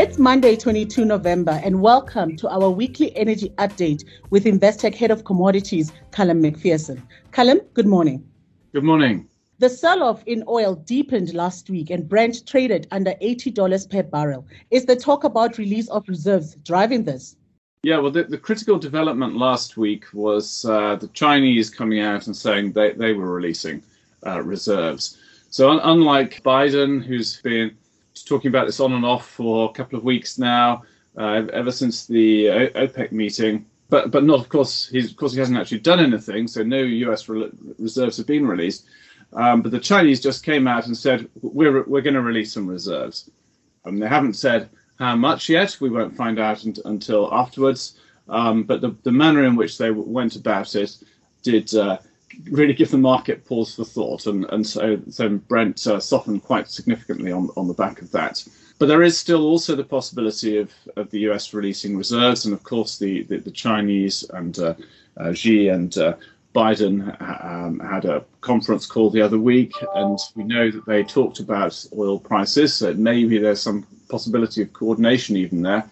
It's Monday, 22 November, and welcome to our weekly energy update with Investec Head of Commodities, Callum McPherson. Callum, good morning. Good morning. The sell off in oil deepened last week and Brent traded under $80 per barrel. Is the talk about release of reserves driving this? Yeah, well, the, the critical development last week was uh, the Chinese coming out and saying they, they were releasing uh, reserves. So, un- unlike Biden, who's been talking about this on and off for a couple of weeks now, uh, ever since the o- OPEC meeting, but but not of course he's of course he hasn't actually done anything, so no U.S. Re- reserves have been released. Um, but the Chinese just came out and said we're we're going to release some reserves. Um, they haven't said how much yet. We won't find out until afterwards. Um, but the, the manner in which they went about it did uh, really give the market pause for thought, and, and so, so Brent uh, softened quite significantly on, on the back of that. But there is still also the possibility of, of the US releasing reserves, and of course the, the, the Chinese and uh, uh, Xi and uh, Biden um, had a conference call the other week, and we know that they talked about oil prices. So maybe there's some possibility of coordination even there.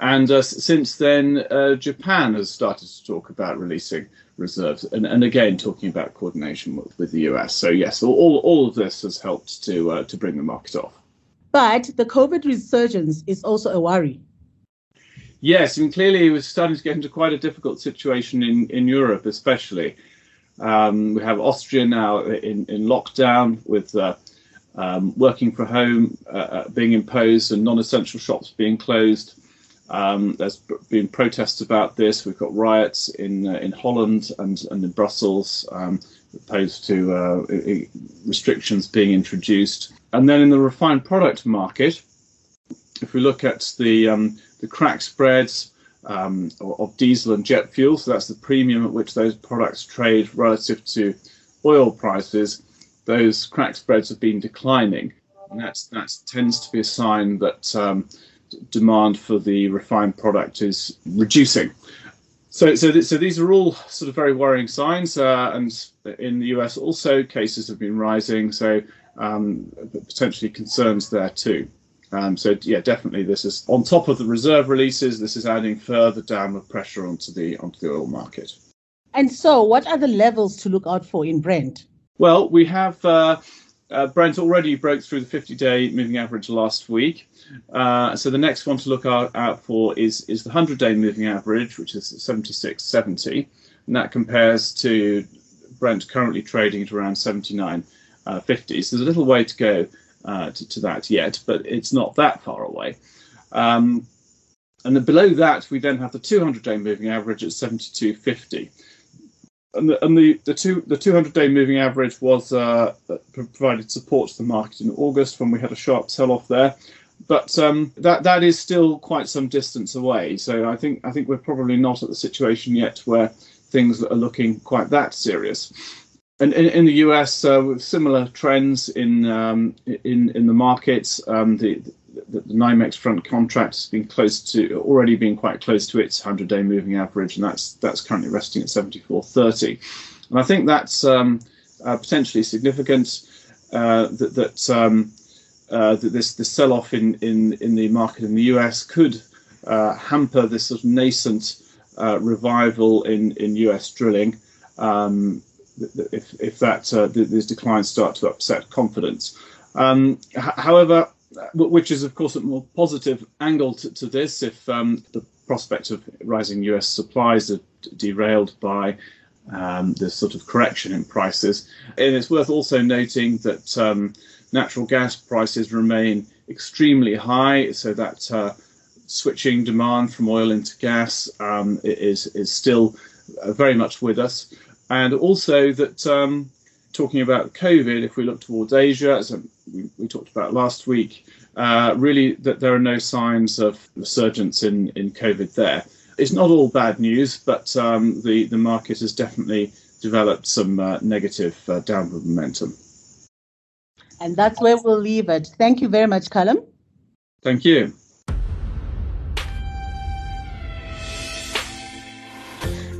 And uh, since then, uh, Japan has started to talk about releasing reserves, and, and again talking about coordination with, with the US. So yes, all, all of this has helped to uh, to bring the market off. But the COVID resurgence is also a worry. Yes, I mean, clearly we're starting to get into quite a difficult situation in, in Europe, especially. Um, we have Austria now in, in lockdown with uh, um, working from home uh, uh being imposed and non essential shops being closed. Um, there's been protests about this. We've got riots in uh, in Holland and, and in Brussels um, opposed to uh, restrictions being introduced. And then in the refined product market, if we look at the um, the crack spreads um, of diesel and jet fuel, so that's the premium at which those products trade relative to oil prices, those crack spreads have been declining. And that's, that tends to be a sign that um, demand for the refined product is reducing. So, so, th- so these are all sort of very worrying signs. Uh, and in the US, also cases have been rising. So, um, potentially concerns there too. Um, so yeah, definitely this is on top of the reserve releases. This is adding further downward pressure onto the onto the oil market. And so, what are the levels to look out for in Brent? Well, we have uh, uh, Brent already broke through the 50-day moving average last week. Uh, so the next one to look out, out for is is the 100-day moving average, which is 76.70, and that compares to Brent currently trading at around 79.50. Uh, so there's a little way to go uh, to, to, that yet, but it's not that far away. Um, and then below that, we then have the 200-day moving average at 72.50. And the, and the, the, two, the 200-day moving average was uh, provided support to the market in August when we had a sharp sell-off there. But um, that that is still quite some distance away. So I think I think we're probably not at the situation yet where things are looking quite that serious and in, in, the US, uh, with similar trends in um, in in the markets, um, the, the, the NYMEX front contract has been close to already been quite close to its 100-day moving average, and that's that's currently resting at 74.30. And I think that's um, uh, potentially significant. Uh, that that, um, uh, that this the sell-off in, in in the market in the US could uh, hamper this sort of nascent uh, revival in in US drilling. Um, if, if that uh, these declines start to upset confidence. Um, however, which is of course a more positive angle to, to this, if um, the prospect of rising US supplies are derailed by um, this sort of correction in prices. And it's worth also noting that um, natural gas prices remain extremely high, so that uh, switching demand from oil into gas um, is is still uh, very much with us and also that um, talking about COVID, if we look towards Asia, as we talked about last week, uh, really that there are no signs of resurgence in, in COVID there. It's not all bad news, but um, the, the market has definitely developed some uh, negative uh, downward momentum. And that's where we'll leave it. Thank you very much, Callum. Thank you.